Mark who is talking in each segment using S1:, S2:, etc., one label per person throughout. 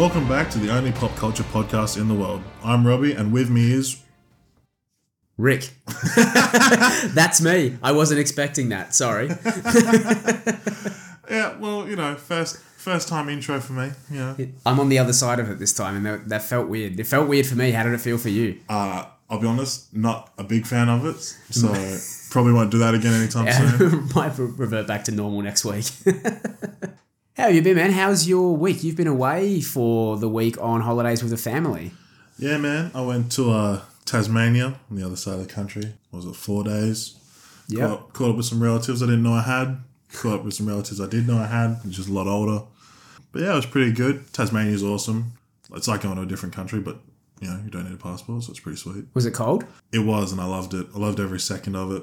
S1: Welcome back to the only pop culture podcast in the world. I'm Robbie, and with me is.
S2: Rick. That's me. I wasn't expecting that. Sorry.
S1: Yeah, well, you know, first first time intro for me. Yeah,
S2: I'm on the other side of it this time, and that, that felt weird. It felt weird for me. How did it feel for you?
S1: uh, I'll be honest, not a big fan of it, so probably won't do that again anytime soon.
S2: Might revert back to normal next week. How have you been, man? How's your week? You've been away for the week on holidays with the family.
S1: Yeah, man, I went to uh, Tasmania on the other side of the country. Was it four days?
S2: Yeah.
S1: Caught, caught up with some relatives I didn't know I had. Caught up with some relatives I did know I had, just a lot older. But yeah, it was pretty good. Tasmania's awesome. It's like going to a different country, but you know, you don't need a passport, so it's pretty sweet.
S2: Was it cold?
S1: It was, and I loved it. I loved every second of it.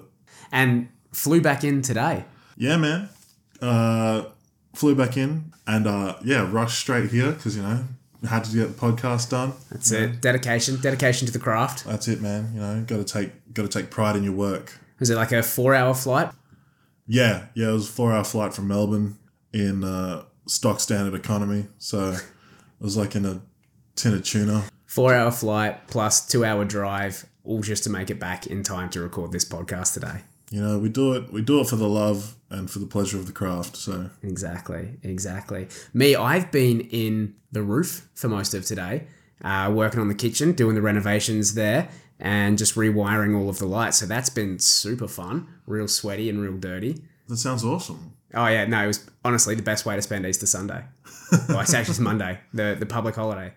S2: And flew back in today.
S1: Yeah, man. Uh, flew back in and uh, yeah, rushed straight here because you know had to get the podcast done.
S2: That's it. Dedication. Dedication to the craft.
S1: That's it, man. You know, got to take got to take pride in your work.
S2: Was it like a four-hour flight?
S1: Yeah, yeah. It was a four hour flight from Melbourne in uh, stock standard economy, so it was like in a tin of tuna.
S2: Four-hour flight plus two-hour drive, all just to make it back in time to record this podcast today.
S1: You know, we do it. We do it for the love and for the pleasure of the craft. So
S2: Exactly, exactly. Me, I've been in the roof for most of today, uh, working on the kitchen, doing the renovations there, and just rewiring all of the lights. So that's been super fun, real sweaty and real dirty.
S1: that sounds awesome.
S2: Oh yeah, no, it was honestly the best way to spend Easter Sunday. well, it's actually Monday, the the public holiday.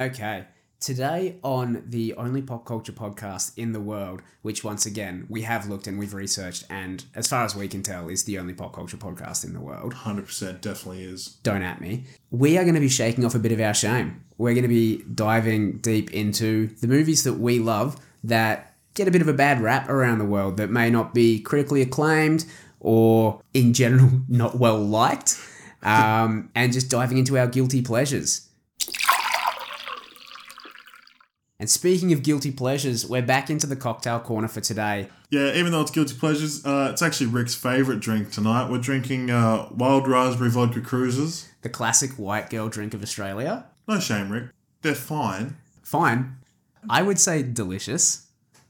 S2: Okay, today on the only pop culture podcast in the world, which once again we have looked and we've researched, and as far as we can tell, is the only pop culture podcast in the world.
S1: Hundred percent, definitely is.
S2: Don't at me. We are going to be shaking off a bit of our shame. We're going to be diving deep into the movies that we love that get a bit of a bad rap around the world that may not be critically acclaimed or in general not well liked, um, and just diving into our guilty pleasures. And speaking of guilty pleasures, we're back into the cocktail corner for today.
S1: Yeah, even though it's guilty pleasures, uh, it's actually Rick's favorite drink tonight. We're drinking uh, wild raspberry vodka cruisers.
S2: The classic white girl drink of Australia.
S1: No shame, Rick. They're fine.
S2: Fine. I would say delicious.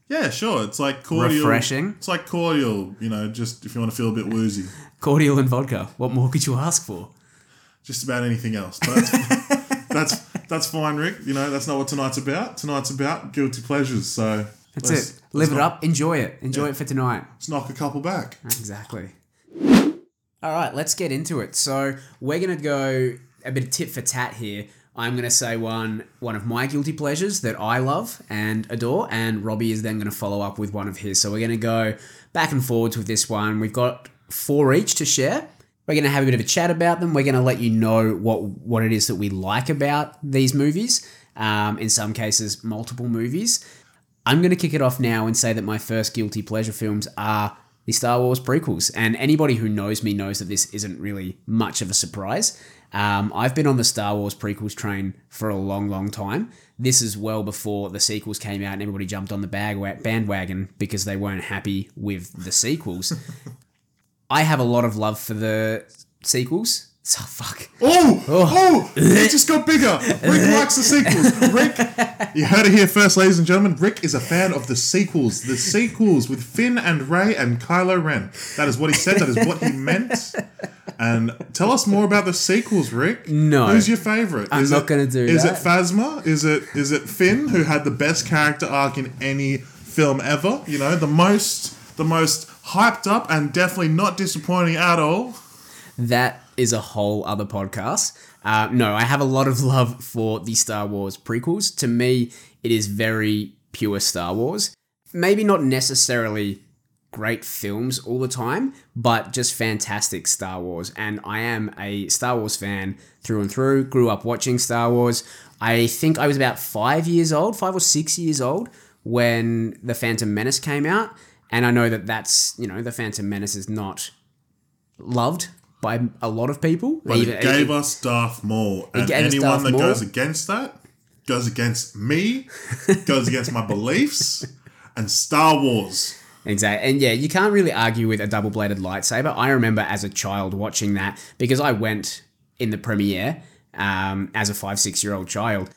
S1: Yeah, sure. It's like cordial.
S2: Refreshing.
S1: It's like cordial, you know, just if you want to feel a bit woozy.
S2: Cordial and vodka. What more could you ask for?
S1: Just about anything else. But that's, that's that's fine, Rick. You know, that's not what tonight's about. Tonight's about guilty pleasures. So
S2: That's
S1: let's-
S2: it. Live it
S1: knock-
S2: up. Enjoy it. Enjoy it for tonight.
S1: Let's knock a couple back.
S2: Exactly. All right, let's get into it. So we're gonna go a bit of tit for tat here. I'm gonna say one one of my guilty pleasures that I love and adore, and Robbie is then gonna follow up with one of his. So we're gonna go back and forwards with this one. We've got four each to share. We're gonna have a bit of a chat about them. We're gonna let you know what what it is that we like about these movies. Um, in some cases, multiple movies. I'm going to kick it off now and say that my first guilty pleasure films are the Star Wars prequels. And anybody who knows me knows that this isn't really much of a surprise. Um, I've been on the Star Wars prequels train for a long, long time. This is well before the sequels came out and everybody jumped on the bag bandwagon because they weren't happy with the sequels. I have a lot of love for the sequels. So oh, fuck.
S1: Oh, oh, oh it just got bigger. Rick likes the sequels. Rick, you heard it here first, ladies and gentlemen. Rick is a fan of the sequels. The sequels with Finn and Rey and Kylo Ren. That is what he said. That is what he meant. And tell us more about the sequels, Rick.
S2: No.
S1: Who's your favorite?
S2: I'm
S1: is
S2: not gonna do
S1: Is
S2: that.
S1: it Phasma? Is it is it Finn who had the best character arc in any film ever? You know, the most the most hyped up and definitely not disappointing at all.
S2: That is a whole other podcast. Uh, no, I have a lot of love for the Star Wars prequels. To me, it is very pure Star Wars. Maybe not necessarily great films all the time, but just fantastic Star Wars. And I am a Star Wars fan through and through. Grew up watching Star Wars. I think I was about five years old, five or six years old, when The Phantom Menace came out. And I know that that's, you know, The Phantom Menace is not loved by a lot of people.
S1: But it gave us Darth Maul. And anyone that
S2: Maul.
S1: goes against that goes against me, goes against my beliefs, and Star Wars.
S2: Exactly. And yeah, you can't really argue with a double bladed lightsaber. I remember as a child watching that because I went in the premiere um, as a five, six year old child.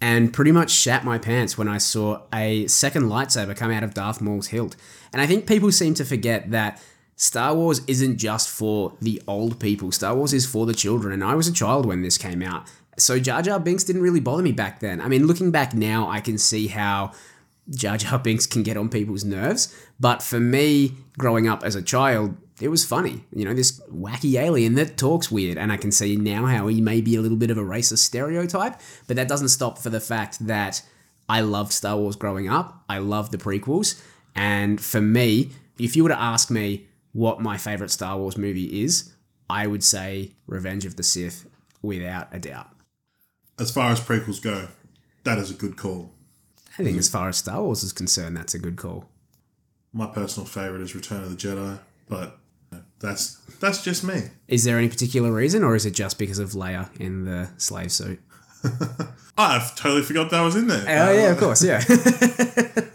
S2: And pretty much shat my pants when I saw a second lightsaber come out of Darth Maul's hilt. And I think people seem to forget that Star Wars isn't just for the old people. Star Wars is for the children. And I was a child when this came out. So Jar Jar Binks didn't really bother me back then. I mean, looking back now, I can see how Jar Jar Binks can get on people's nerves. But for me, growing up as a child, it was funny. You know, this wacky alien that talks weird. And I can see now how he may be a little bit of a racist stereotype. But that doesn't stop for the fact that I loved Star Wars growing up. I loved the prequels. And for me, if you were to ask me what my favorite Star Wars movie is, I would say Revenge of the Sith without a doubt.
S1: As far as prequels go, that is a good call.
S2: I think as far as Star Wars is concerned, that's a good call.
S1: My personal favorite is Return of the Jedi, but that's that's just me.
S2: Is there any particular reason, or is it just because of Leia in the slave suit?
S1: I've totally forgot that was in there.
S2: Oh yeah, of course, yeah.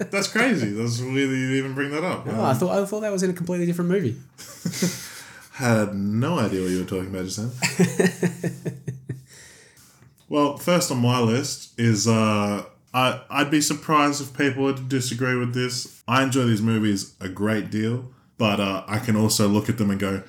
S1: That's crazy. That's weird that you even bring that up.
S2: oh, I thought I thought that was in a completely different movie.
S1: Had no idea what you were talking about just then. well, first on my list is uh, I I'd be surprised if people would disagree with this. I enjoy these movies a great deal, but uh, I can also look at them and go,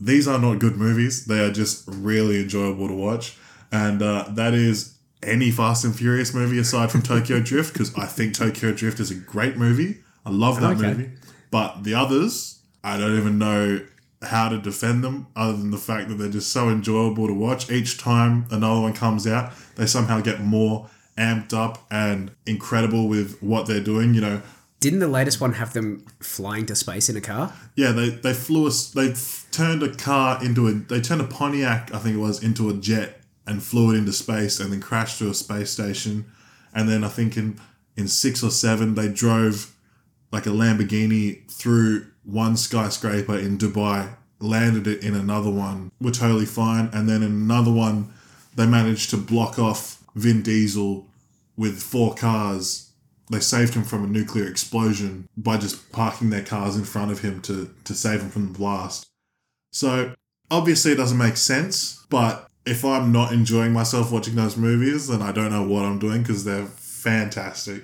S1: these are not good movies. They are just really enjoyable to watch, and uh, that is any Fast and Furious movie aside from Tokyo Drift because I think Tokyo Drift is a great movie. I love that
S2: Okay.
S1: movie, but the others I don't even know how to defend them other than the fact that they're just so enjoyable to watch. Each time another one comes out, they somehow get more amped up and incredible with what they're doing. You know,
S2: Didn't the latest one have them flying to space in a car?
S1: yeah, they they flew a they turned a car into a they turned a Pontiac I think it was into a jet and flew it into space and then crashed to a space station, and then I think in in six or seven they drove like a Lamborghini through one skyscraper in Dubai, landed it in another one, were totally fine, and then in another one they managed to block off Vin Diesel with four cars they saved him from a nuclear explosion by just parking their cars in front of him to, to save him from the blast. So obviously it doesn't make sense, but if I'm not enjoying myself watching those movies, then I don't know what I'm doing because they're fantastic.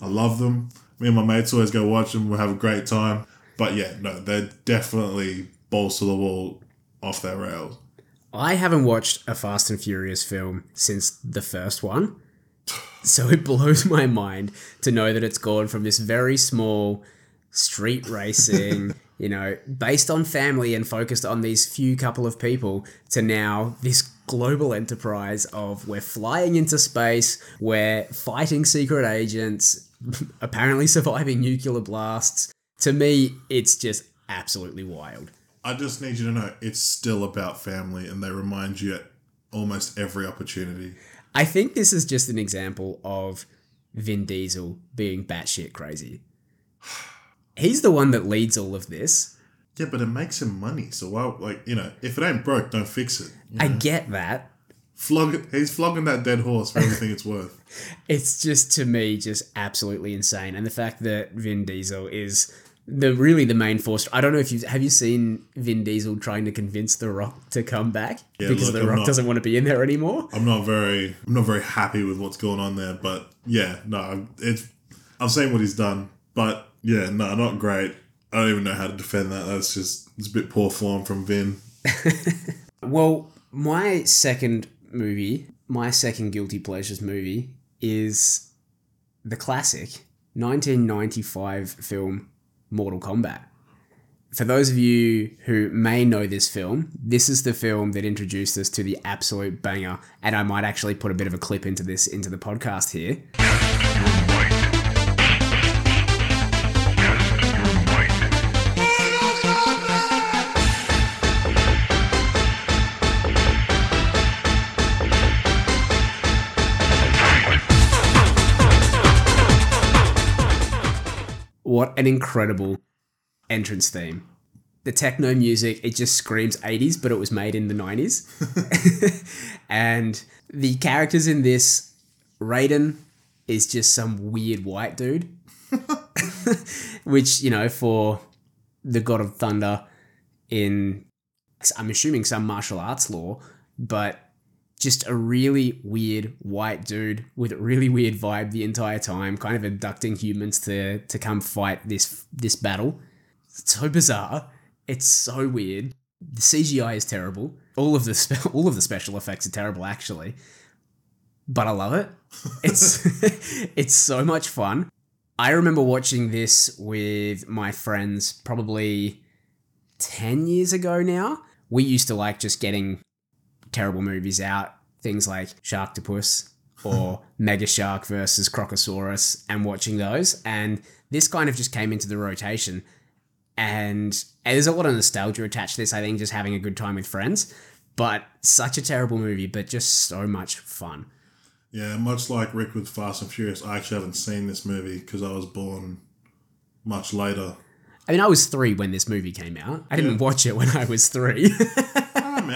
S1: I love them. Me and my mates always go watch them. We have a great time. But yeah, no, they're definitely balls to the wall off their rails.
S2: I haven't watched a Fast and Furious film since the first one. So it blows my mind to know that it's gone from this very small street racing, you know, based on family and focused on these few couple of people to now this global enterprise of we're flying into space, we're fighting secret agents, apparently surviving nuclear blasts. To me, it's just absolutely wild.
S1: I just need you to know it's still about family and they remind you at almost every opportunity.
S2: I think this is just an example of Vin Diesel being batshit crazy. He's the one that leads all of this.
S1: Yeah, but it makes him money. So why, like, you know, if it ain't broke, don't fix it.
S2: I get that.
S1: Flog. He's flogging that dead horse for everything it's worth.
S2: It's just to me just absolutely insane, and the fact that Vin Diesel is the really the main force. I don't know if you have you seen Vin Diesel trying to convince The Rock to come back
S1: Yeah,
S2: because
S1: look,
S2: The Rock
S1: not-
S2: doesn't want to be in there anymore.
S1: I'm not very, I'm not very happy with what's going on there. But yeah, no, it's. I've seen what he's done, but yeah, no, not great. I don't even know how to defend that. That's just it's a bit poor form from Vin.
S2: Well, my second movie, my second guilty pleasures movie is the classic 1995 film Mortal Kombat. For those of you who may know this film, this is the film that introduced us to the absolute banger, and I might actually put a bit of a clip into this into the podcast here. What an incredible entrance theme. The techno music, it just screams 80s, but it was made in the 90s. and the characters in this, Raiden is just some weird white dude. Which, you know, for the God of Thunder in, I'm assuming some martial arts lore, but just a really weird white dude with a really weird vibe the entire time, kind of abducting humans to to come fight this this battle. It's so bizarre. It's so weird. The CGI is terrible. All of the spe- all of the special effects are terrible, actually. But I love it. It's it's so much fun. I remember watching this with my friends probably 10 years ago now. We used to like just getting terrible movies out, things like Sharktopus or Mega Shark versus Crocosaurus, and watching those. And this kind of just came into the rotation. And there's a lot of nostalgia attached to this, I think, just having a good time with friends. But such a terrible movie, but just so much fun.
S1: Yeah, much like Rick with Fast and Furious, I actually haven't seen this movie because I was born much later.
S2: I mean, I was three when this movie came out. I didn't watch it when I was three.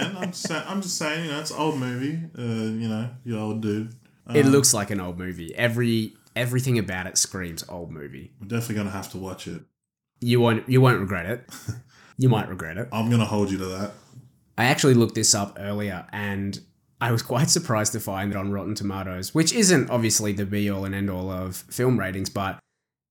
S1: Man, I'm just, say- I'm just saying, you know, it's an old movie. Uh, you know, you old dude.
S2: it looks like an old movie. Every everything about it screams old movie.
S1: I'm definitely gonna have to watch it.
S2: You won't you won't regret it. You might regret it.
S1: I'm gonna hold you to that.
S2: I actually looked this up earlier and I was quite surprised to find that on Rotten Tomatoes, which isn't obviously the be all and end all of film ratings, but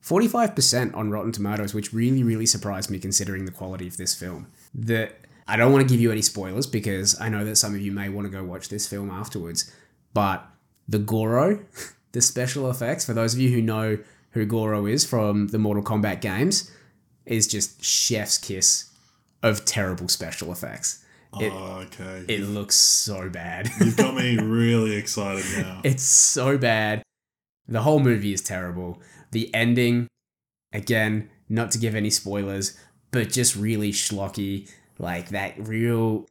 S2: 45% on Rotten Tomatoes, which really, really surprised me considering the quality of this film. The I don't want to give you any spoilers because I know that some of you may want to go watch this film afterwards, but the Goro, the special effects, for those of you who know who Goro is from the Mortal Kombat games, is just chef's kiss of terrible special effects. Oh, it,
S1: oh, okay.
S2: it looks so bad.
S1: You've got me really excited now.
S2: it's so bad. The whole movie is terrible. The ending, again, not to give any spoilers, but just really schlocky. Like that real,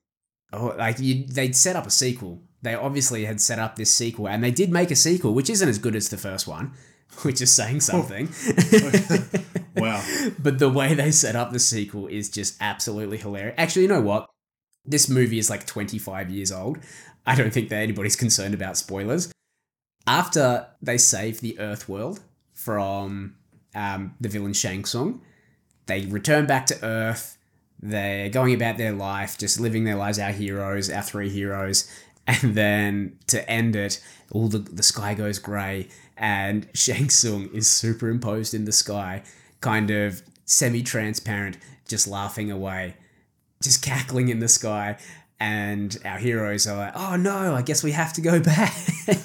S2: oh, like you, they'd set up a sequel. They obviously had set up this sequel, and they did make a sequel, which isn't as good as the first one, which is saying something.
S1: Wow.
S2: but the way they set up the sequel is just absolutely hilarious. Actually, you know what? This movie is like 25 years old. I don't think that anybody's concerned about spoilers. After they save the Earth world from um, the villain Shang Tsung, they return back to Earth. They're going about their life, just living their lives, our heroes, our three heroes. And then to end it, all the, the sky goes grey, and Shang Tsung is superimposed in the sky, kind of semi transparent, just laughing away, just cackling in the sky. And our heroes are like, oh no, I guess we have to go back. and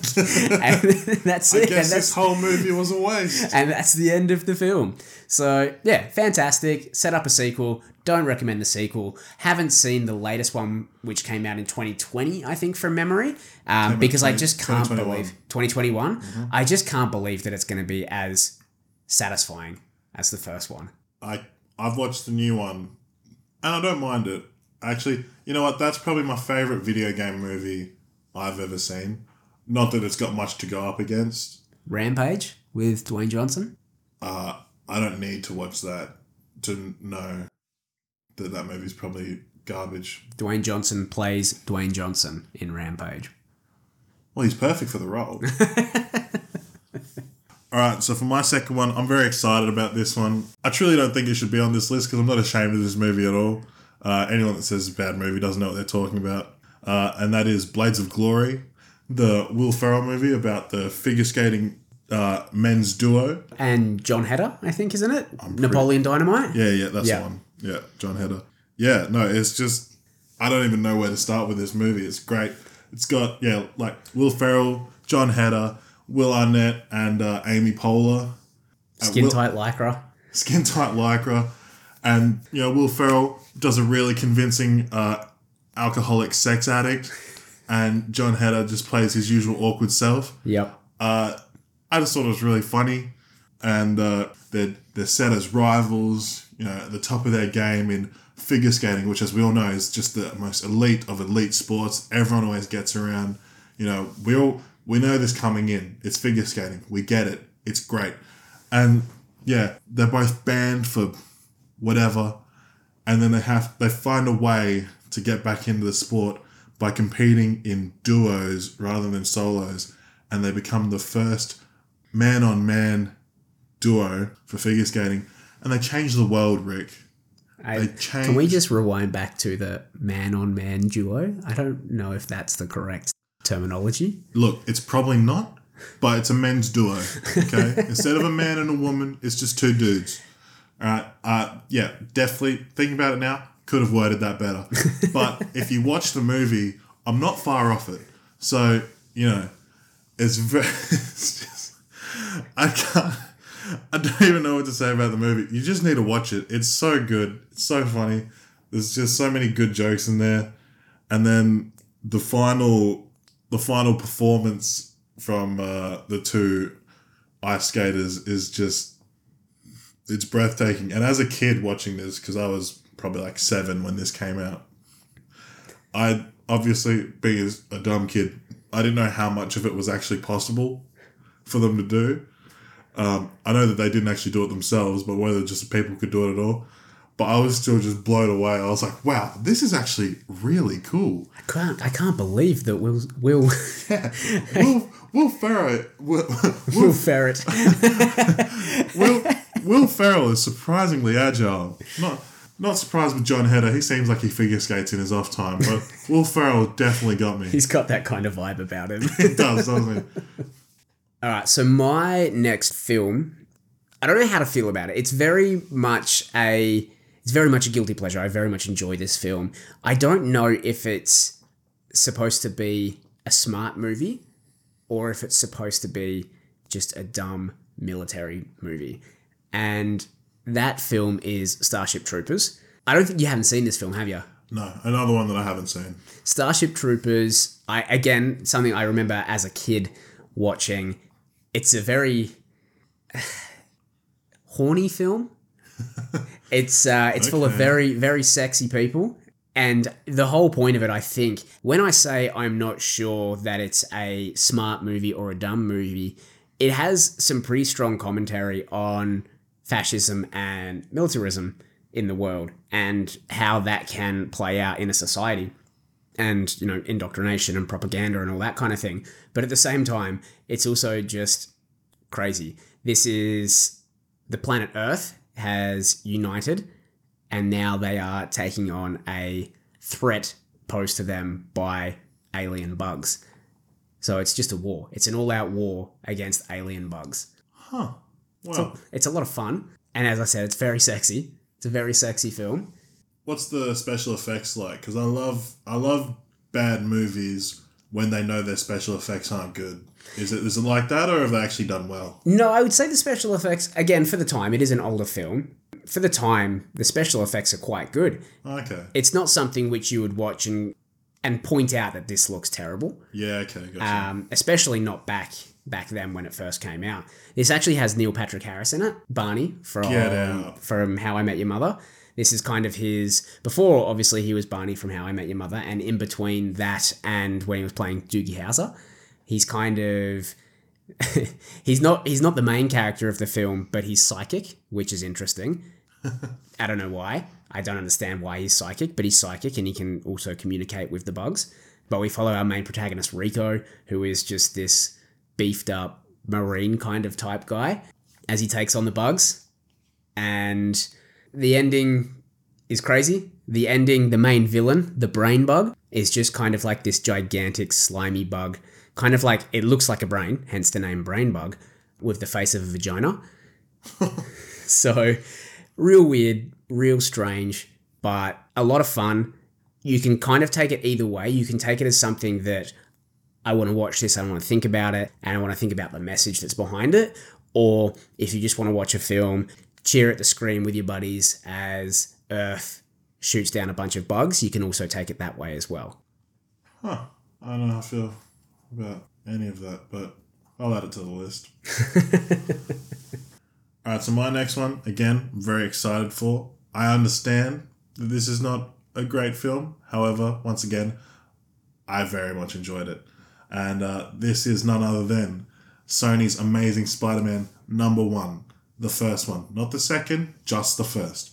S2: that's
S1: I
S2: it. and
S1: guess
S2: that's,
S1: this whole movie was a waste.
S2: and that's the end of the film. So yeah, fantastic. Set up a sequel. Don't recommend the sequel. Haven't seen the latest one, which came out in 2020, I think, from memory, um, because I just can't
S1: 2021.
S2: believe 2021. I just can't believe that it's going to be as satisfying as the first one.
S1: I I've watched the new one, and I don't mind it. Actually, you know what? That's probably my favorite video game movie I've ever seen. Not that it's got much to go up against.
S2: Rampage with Dwayne Johnson.
S1: Uh, I don't need to watch that to know that that movie's probably garbage.
S2: Dwayne Johnson plays Dwayne Johnson in Rampage.
S1: Well, he's perfect for the role. All right, so for my second one, I'm very excited about this one. I truly don't think it should be on this list because I'm not ashamed of this movie at all. Uh, anyone that says it's a bad movie doesn't know what they're talking about. Uh, and that is Blades of Glory, the Will Ferrell movie about the figure skating uh, men's duo.
S2: And Jon Heder, I think, isn't it? Napoleon Dynamite.
S1: Yeah, yeah, that's
S2: Yeah.
S1: the one. Yeah, Jon Heder. Yeah, no, it's just I don't even know where to start with this movie. It's great. It's got yeah, like Will Ferrell, Jon Heder, Will Arnett, and uh, Amy Poehler. Uh,
S2: Skin tight lycra.
S1: skin tight lycra, and you know Will Ferrell does a really convincing uh, alcoholic sex addict, and Jon Heder just plays his usual awkward self.
S2: Yep.
S1: Uh, I just thought it was really funny, and uh, they're they're set as rivals, you know, at the top of their game in figure skating, which, as we all know, is just the most elite of elite sports. Everyone always gets around. You know, we all we know this coming in. It's figure skating. We get it. It's great, and yeah, they're both banned for whatever, and then they have they find a way to get back into the sport by competing in duos rather than solos, and they become the first man on man duo for figure skating, and they change the world, Rick.
S2: I, can we just rewind back to the man on man duo? I don't know if that's the correct. terminology.
S1: Look, it's probably not, but it's a men's duo. Okay, instead of a man and a woman, it's just two dudes. All right. Uh, yeah, definitely thinking about it now. Could have worded that better, but if you watch the movie, I'm not far off it. So you know, it's very. It's just, I can't. I don't even know what to say about the movie. You just need to watch it. It's so good. It's so funny. There's just so many good jokes in there, and then the final, the final performance from uh, the two ice skaters is just, it's breathtaking. And as a kid watching this, because I was probably like seven when this came out, I obviously being a dumb kid, I didn't know how much of it was actually possible for them to do. Um, I know that they didn't actually do it themselves, but whether just people could do it at all. But I was still just blown away. I was like, "Wow, this is actually really cool."
S2: I can't. I can't believe that Will Will
S1: Will Will Ferrell Will,
S2: Will
S1: Will,
S2: Ferret.
S1: Will, Will Ferrell is surprisingly agile. Not not surprised with Jon Heder. He seems like he figure skates in his off time, but Will Ferrell definitely got me.
S2: He's got that kind of vibe about him.
S1: He does, doesn't he?
S2: All right, so my next film, I don't know how to feel about it. It's very much a it's very much a guilty pleasure. I very much enjoy this film. I don't know if it's supposed to be a smart movie or if it's supposed to be just a dumb military movie. And that film is Starship Troopers. I don't think you haven't seen this film, have you?
S1: No, another one that I haven't seen.
S2: Starship Troopers, I again something I remember as a kid watching. It's a very horny film. It's uh, it's full of very very sexy people, and the whole point of it, I think, when I say I'm not sure that it's a smart movie or a dumb movie, it has some pretty strong commentary on fascism and militarism in the world and how that can play out in a society and you know indoctrination and propaganda and all that kind of thing. But at the same time it's also just crazy. This is the planet earth has united and now they are taking on a threat posed to them by alien bugs. So it's just a war. It's an all-out war against alien bugs.
S1: Huh. Well,
S2: it's a lot of fun and as i said it's very sexy it's a very sexy film
S1: what's the special effects like? Because I love I love bad movies when they know their special effects aren't good. Is it is it like that, or have they actually done well?
S2: No, I would say the special effects, again, for the time, it is an older film. For the time, the special effects are quite good.
S1: Okay.
S2: It's not something which you would watch and and point out that this looks terrible,
S1: Yeah. Okay. Gotcha.
S2: um, especially not back back then when it first came out. This actually has Neil Patrick Harris in it, Barney from from How I Met Your Mother. This is kind of his before. Obviously, he was Barney from How I Met Your Mother, and in between that and when he was playing Doogie Howser, he's kind of he's not he's not the main character of the film, but he's psychic, which is interesting. I don't know why. I don't understand why he's psychic, but he's psychic and he can also communicate with the bugs. But we follow our main protagonist Rico, who is just this beefed up marine kind of type guy, as he takes on the bugs. And the ending is crazy. The ending, the main villain, the brain bug, is just kind of like this gigantic slimy bug. Kind of like it looks like a brain, hence the name brain bug, with the face of a vagina. so, real weird, real strange, but a lot of fun. You can kind of take it either way. You can take it as something that I want to watch this, I want to think about it, and I want to think about the message that's behind it. Or if you just want to watch a film, cheer at the screen with your buddies as Earth shoots down a bunch of bugs, you can also take it that way as well.
S1: huh. I don't know how I feel about any of that, but I'll add it to the list. All right. So my next one, again, I'm very excited for. I understand that this is not a great film. However, once again, I very much enjoyed it. And uh, this is none other than Sony's Amazing Spider Man number one. The first one, not the second, just the first.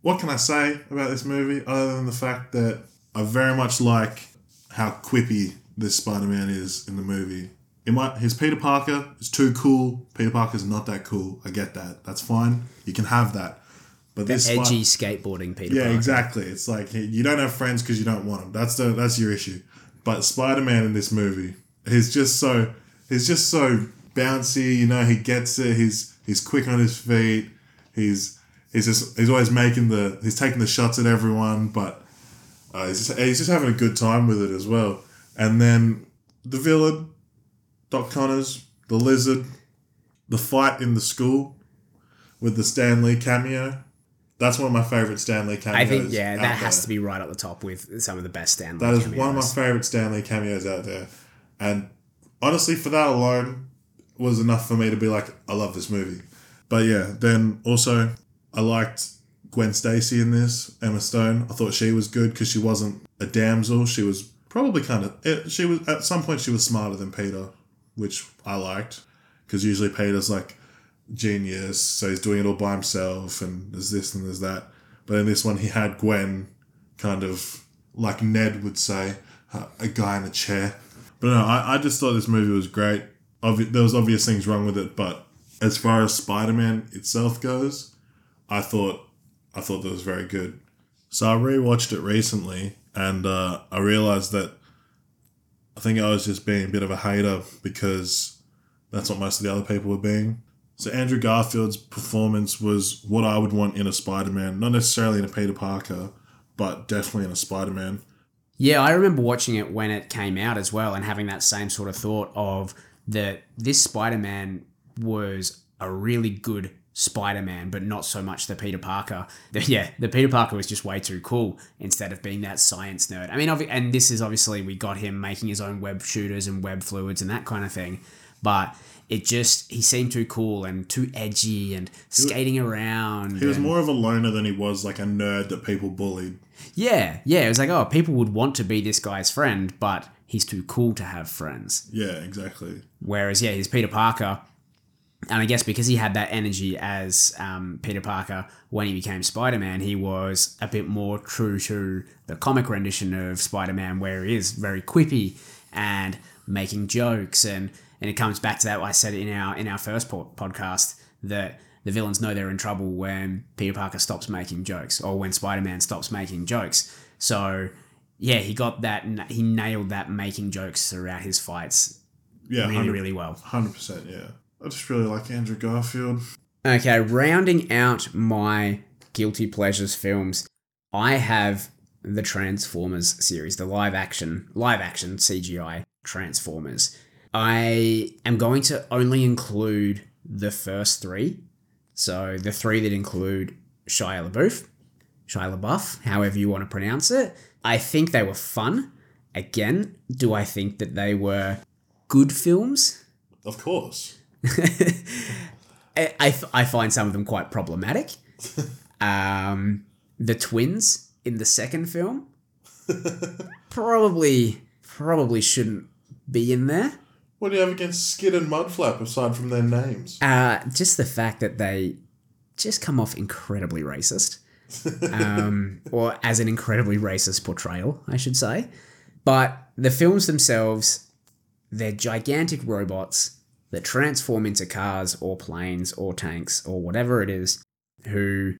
S1: What can I say about this movie other than the fact that I very much like how quippy this Spider Man is in the movie? In might, his Peter Parker is too cool. Peter Parker's not that cool. I get that. That's fine. You can have that. But this Spi-
S2: Edgy skateboarding Peter
S1: yeah,
S2: Parker.
S1: exactly. It's like you don't have friends because you don't want them. That's the that's your issue. But Spider Man in this movie, he's just so he's just so bouncy. You know, he gets it. He's he's quick on his feet. He's he's just he's always making the he's taking the shots at everyone, but uh, he's just, he's just having a good time with it as well. And then the villain, Doc Connors, the lizard, the fight in the school with the Stan Lee cameo. That's one of my favorite Stan Lee cameos.
S2: I think yeah, that has
S1: there.
S2: to be right at the top with some of the best Stan Lee.
S1: That is one of my favorite Stan Lee cameos out there. And honestly, for that alone, was enough for me to be like, I love this movie. But yeah, then also, I liked Gwen Stacy in this, Emma Stone. I thought she was good because she wasn't a damsel. She was probably kind of, it, she was, at some point, she was smarter than Peter, which I liked. Because usually Peter's like genius, so he's doing it all by himself, and there's this and there's that. But in this one, he had Gwen kind of like Ned would say, a guy in a chair. But no, I, I just thought this movie was great. Obvi- there was obvious things wrong with it, but as far as Spider Man itself goes, I thought I thought that was very good. So I rewatched it recently, and uh, I realized that I think I was just being a bit of a hater because that's what most of the other people were being. So Andrew Garfield's performance was what I would want in a Spider Man, not necessarily in a Peter Parker, but definitely in a Spider Man.
S2: Yeah, I remember watching it when it came out as well and having that same sort of thought of that this Spider Man was a really good Spider Man, but not so much the Peter Parker. The, yeah, the Peter Parker was just way too cool instead of being that science nerd. I mean, and this is obviously we got him making his own web shooters and web fluids and that kind of thing, but it just he seemed too cool and too edgy and skating around.
S1: He was
S2: and-
S1: more of a loner than he was like a nerd that people bullied.
S2: yeah, yeah. It was like, oh, people would want to be this guy's friend, but he's too cool to have friends.
S1: Yeah, exactly.
S2: Whereas, yeah, he's Peter Parker. And I guess because he had that energy as um, Peter Parker when he became Spider Man, he was a bit more true to the comic rendition of Spider Man, where he is very quippy and making jokes. And, and it comes back to that I said in our in our first po- podcast that the villains know they're in trouble when Peter Parker stops making jokes or when Spider Man stops making jokes. So yeah, he got that. He nailed that making jokes throughout his fights
S1: Yeah,
S2: really, really well.
S1: 100%. Yeah. I just really like Andrew Garfield.
S2: Okay, rounding out my guilty pleasures films, I have the Transformers series, the live action, live action CGI Transformers. I am going to only include the first three. So the three that include Shia LaBeouf, Shia LaBeouf, however you want to pronounce it. I think they were fun. Again, do I think that they were good films?
S1: Of course.
S2: I, I, I find some of them quite problematic. um, the twins in the second film probably probably shouldn't be in there.
S1: What do you have against Skid and Mudflap aside from their names?
S2: Uh, just the fact that they just come off incredibly racist, um, or as an incredibly racist portrayal, I should say. But the films themselves, they're gigantic robots that transform into cars or planes or tanks or whatever it is who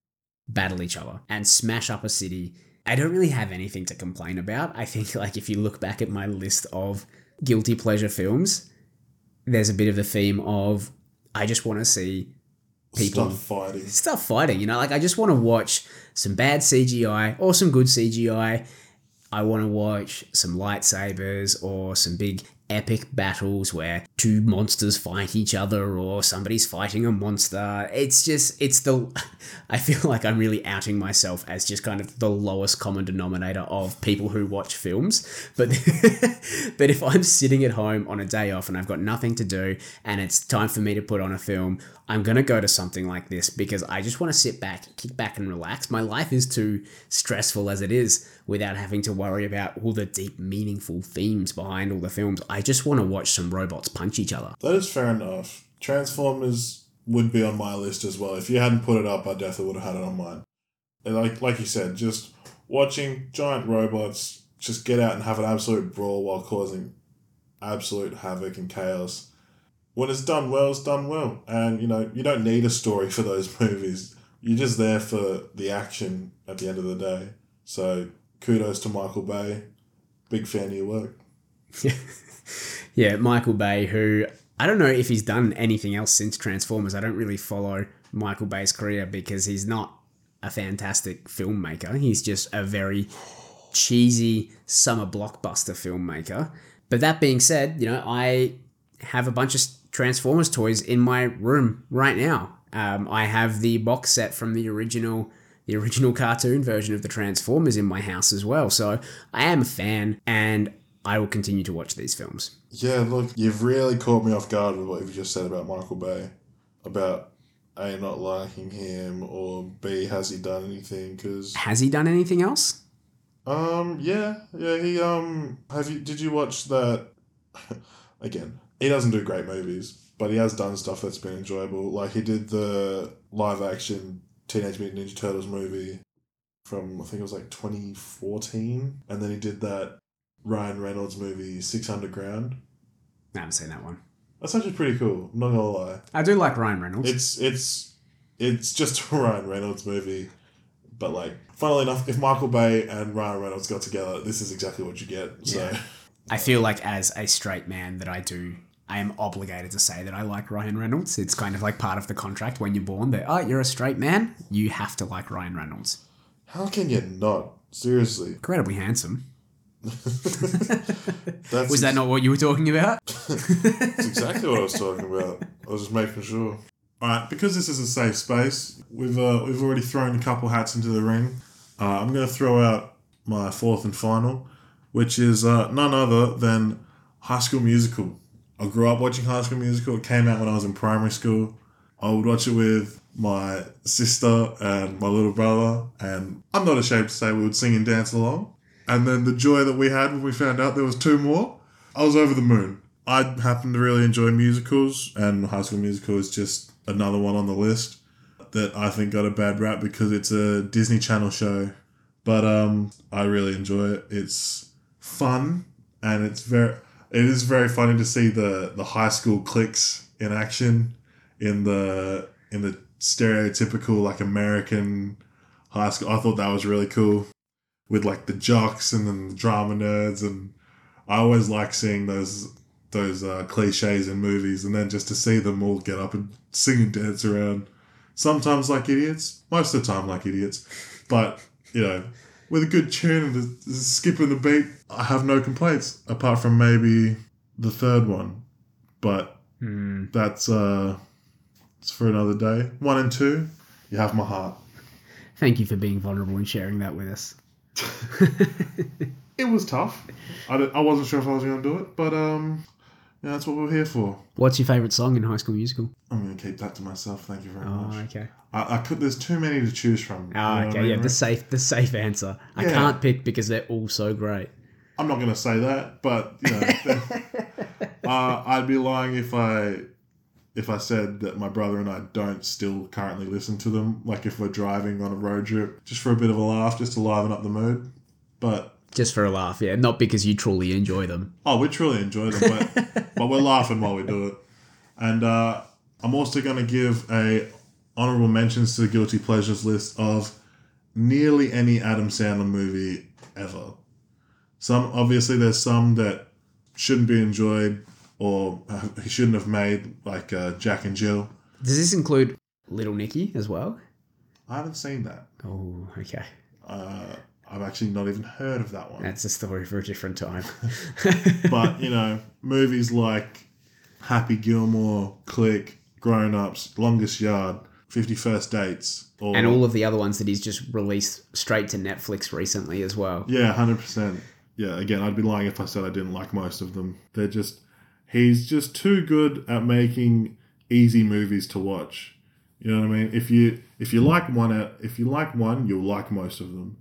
S2: battle each other and smash up a city. I don't really have anything to complain about. I think like if you look back at my list of guilty pleasure films, there's a bit of the theme of I just want to see people
S1: Stuff fighting.
S2: stuff fighting. You know, like I just want to watch some bad CGI or some good CGI. I want to watch some lightsabers or some big epic battles where two monsters fight each other or somebody's fighting a monster. It's just, it's the. I feel like I'm really outing myself as just kind of the lowest common denominator of people who watch films. But, but if I'm sitting at home on a day off and I've got nothing to do and it's time for me to put on a film, I'm gonna go to something like this because I just want to sit back, kick back, and relax. My life is too stressful as it is without having to worry about all the deep, meaningful themes behind all the films. I just want to watch some robots punch each other.
S1: That is fair enough. Transformers would be on my list as well. If you hadn't put it up, I definitely would have had it on mine. And like like you said, just watching giant robots just get out and have an absolute brawl while causing absolute havoc and chaos. When it's done well, it's done well. And you know, you don't need a story for those movies. You're just there for the action at the end of the day. So kudos to Michael Bay. Big fan of your work.
S2: Yeah, Michael Bay, who I don't know if he's done anything else since Transformers. I don't really follow Michael Bay's career because he's not a fantastic filmmaker. He's just a very cheesy summer blockbuster filmmaker. But that being said, you know, I have a bunch of Transformers toys in my room right now. Um, I have the box set from the original the original cartoon version of the Transformers in my house as well. So I am a fan and I will continue to watch these films.
S3: Yeah, look, you've really caught me off guard with what you've just said about Michael Bay. About A, not liking him, or B, has he done anything? Because,
S2: Has he done anything else?
S3: um, yeah, yeah, he, um, have you, did you watch that? Again, he doesn't do great movies, but he has done stuff that's been enjoyable. Like, he did the live action Teenage Mutant Ninja Turtles movie from, I think it was like 2014. And then he did that Ryan Reynolds movie, Six Underground.
S2: I haven't seen that one.
S3: That's actually pretty cool. I'm not gonna lie.
S2: I do like Ryan Reynolds.
S3: It's it's it's just a Ryan Reynolds movie, but like, funnily enough, if Michael Bay and Ryan Reynolds got together, this is exactly what you get. So
S2: Yeah. I feel like as a straight man that I do I am obligated to say that I like Ryan Reynolds. It's kind of like part of the contract when you're born that oh you're a straight man, you have to like Ryan Reynolds.
S3: how can you not? Seriously,
S2: Incredibly handsome. Was that not what you were talking about?
S3: that's exactly what I was talking about. I was just making sure.
S1: All right, because this is a safe space, we've uh, we've already thrown a couple hats into the ring. Uh, I'm going to throw out my fourth and final, which is uh, none other than High School Musical. I grew up watching High School Musical. It came out when I was in primary school. I would watch it with my sister and my little brother, and I'm not ashamed to say we would sing and dance along. And then the joy that we had when we found out there was two more, I was over the moon. I happen to really enjoy musicals, and High School Musical is just another one on the list that I think got a bad rap because it's a Disney Channel show. But um, I really enjoy it. It's fun, and it's very. It is very funny to see the the high school cliques in action in the in the stereotypical like American high school. I thought that was really cool with like the jocks and then the drama nerds. And I always like seeing those those uh, cliches in movies and then just to see them all get up and sing and dance around. Sometimes like idiots most of the time like idiots. But you know with a good tune and the, the skipping the beat I have no complaints apart from maybe the third one but
S2: Hmm.
S1: that's uh it's for another day one and two you have my heart
S2: Thank you for being vulnerable and sharing that with us.
S1: it was tough I, I wasn't sure if I was going to do it but um yeah that's what we're here for
S2: What's your favourite song in High School Musical?
S1: I'm going to keep that to myself thank you very
S2: Oh,
S1: much
S2: okay.
S1: I, I could there's too many to choose from
S2: Oh,
S1: what I
S2: okay.
S1: mean,
S2: Yeah, the safe, the safe answer. I
S1: Yeah.
S2: can't pick because they're all so great.
S1: I'm not going to say that but you know uh, I'd be lying if I if I said that my brother and I don't still currently listen to them like if we're driving on a road trip just for a bit of a laugh just to liven up the mood but
S2: Just for a laugh, yeah. Not because you truly enjoy them.
S1: Oh, we truly enjoy them, but but we're laughing while we do it. And uh, I'm also going to give a honorable mentions to the guilty pleasures list of nearly any Adam Sandler movie ever. Some obviously there's some that shouldn't be enjoyed or he shouldn't have made, like uh, Jack and Jill.
S2: Does this include Little Nicky as well?
S1: I haven't seen that.
S2: Oh, okay.
S1: Uh, I've actually not even heard of that one.
S2: That's a story for a different time.
S1: but you know, movies like Happy Gilmore, Click, Grown Ups, Longest Yard, Fifty First Dates, or
S2: and all of the other ones that he's just released straight to Netflix recently as well.
S1: yeah, hundred percent. Yeah, again, I'd be lying if I said I didn't like most of them. They're just he's just too good at making easy movies to watch. You know what I mean? If you if you like one if you like one, you'll like most of them.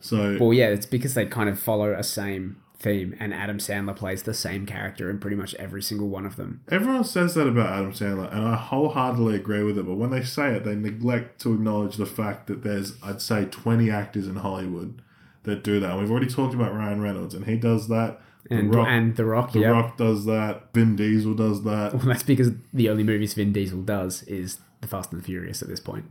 S1: So
S2: Well, yeah, it's because they kind of follow a same theme, and Adam Sandler plays the same character in pretty much every single one of them.
S1: Everyone says that about Adam Sandler, and I wholeheartedly agree with it. But when they say it, they neglect to acknowledge the fact that there's, I'd say, 20 actors in Hollywood that do that. And we've already talked about Ryan Reynolds, and he does that.
S2: And
S1: the Rock,
S2: and The Rock,
S1: the
S2: yeah.
S1: Rock does that. Vin Diesel does that.
S2: Well, that's because the only movies Vin Diesel does is The Fast and the Furious at this point.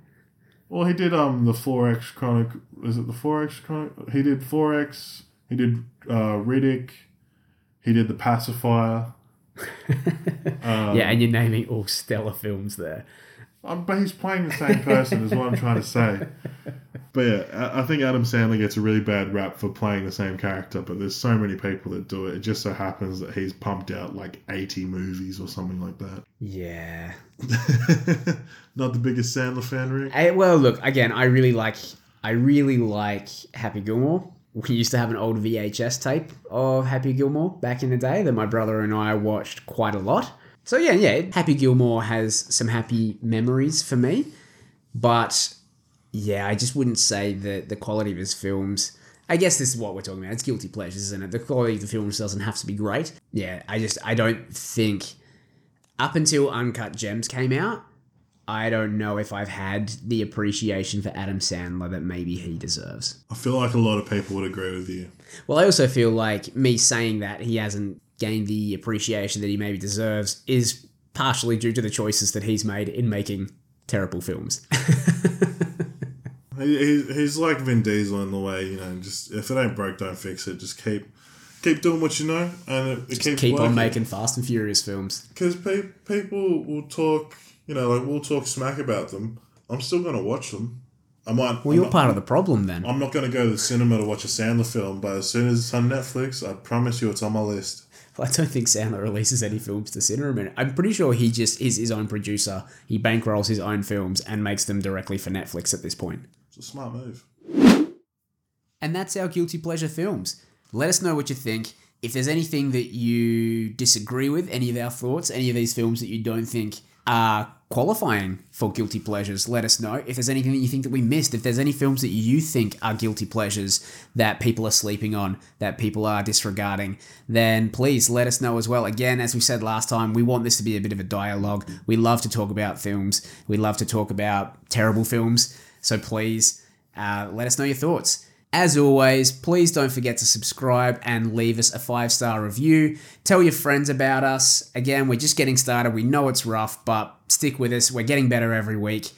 S1: Well, he did um the 4X Chronic. Is it the 4X Chronic? He did 4X. He did uh, Riddick. He did the pacifier.
S2: yeah, and you're naming all stellar films there.
S1: Um, but he's playing the same person, is what I'm trying to say. But yeah, I- I think Adam Sandler gets a really bad rap for playing the same character, but there's so many people that do it. It just so happens that he's pumped out like 80 movies or something like that. Yeah. Not the biggest Sandler fan, Rick.
S2: I, well, look again. I really like. I really like Happy Gilmore. We used to have an old VHS tape of Happy Gilmore back in the day that my brother and I watched quite a lot. So yeah, yeah, Happy Gilmore has some happy memories for me, but yeah, I just wouldn't say that the quality of his films. I guess this is what we're talking about. It's guilty pleasures, isn't it? The quality of the films doesn't have to be great. Yeah, I just I don't think up until Uncut Gems came out, I don't know if I've had the appreciation for Adam Sandler that maybe he deserves.
S1: I feel like a lot of people would agree with you.
S2: Well, I also feel like me saying that he hasn't gained the appreciation that he maybe deserves is partially due to the choices that he's made in making terrible films.
S1: He, he, he's like Vin Diesel in the way, you know, just if it ain't broke, don't fix it. Just keep keep doing what you know, and it, it keeps
S2: Keep on making Fast and Furious films.
S1: because pe- people will talk, you know, like we'll talk smack about them. I'm still gonna watch them. I might.
S2: Well,
S1: I'm
S2: you're
S1: not,
S2: part of the problem then.
S1: I'm not gonna go to the cinema to watch a Sandler film, but as soon as it's on Netflix, I promise you, it's on my list.
S2: I don't think Sandler releases any films to cinema. I'm pretty sure he just is his own producer. He bankrolls his own films and makes them directly for Netflix at this point.
S1: It's a smart move.
S2: And that's our guilty pleasure films. Let us know what you think. If there's anything that you disagree with, any of our thoughts, any of these films that you don't think are qualifying for guilty pleasures, let us know. If there's anything that you think that we missed, if there's any films that you think are guilty pleasures that people are sleeping on, that people are disregarding, then please let us know as well. Again, as we said last time, we want this to be a bit of a dialogue. We love to talk about films. We love to talk about terrible films. So please uh, let us know your thoughts. As always, please don't forget to subscribe and leave us a five star review. Tell your friends about us. Again, we're just getting started. We know it's rough, but stick with us. We're getting better every week.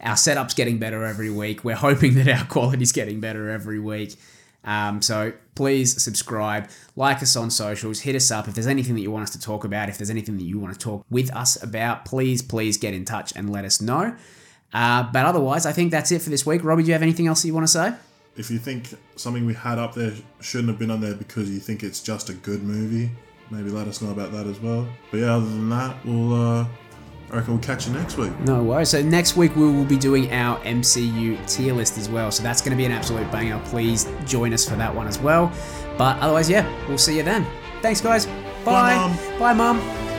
S2: Our setup's getting better every week. We're hoping that our quality's getting better every week. Um, so please subscribe, like us on socials, hit us up if there's anything that you want us to talk about. If there's anything that you want to talk with us about, please, please get in touch and let us know. Uh, but otherwise, I think that's it for this week. Robbie, do you have anything else that you want to say?
S1: If you think something we had up there shouldn't have been on there because you think it's just a good movie, maybe let us know about that as well. But yeah, other than that, we'll. Uh, I reckon we'll catch you next week.
S2: No worries. So next week we will be doing our MCU tier list as well. So that's going to be an absolute banger. Please join us for that one as well. But otherwise, yeah, we'll see you then. Thanks, guys. Bye.
S1: Bye, Mum.
S2: Bye, Mum.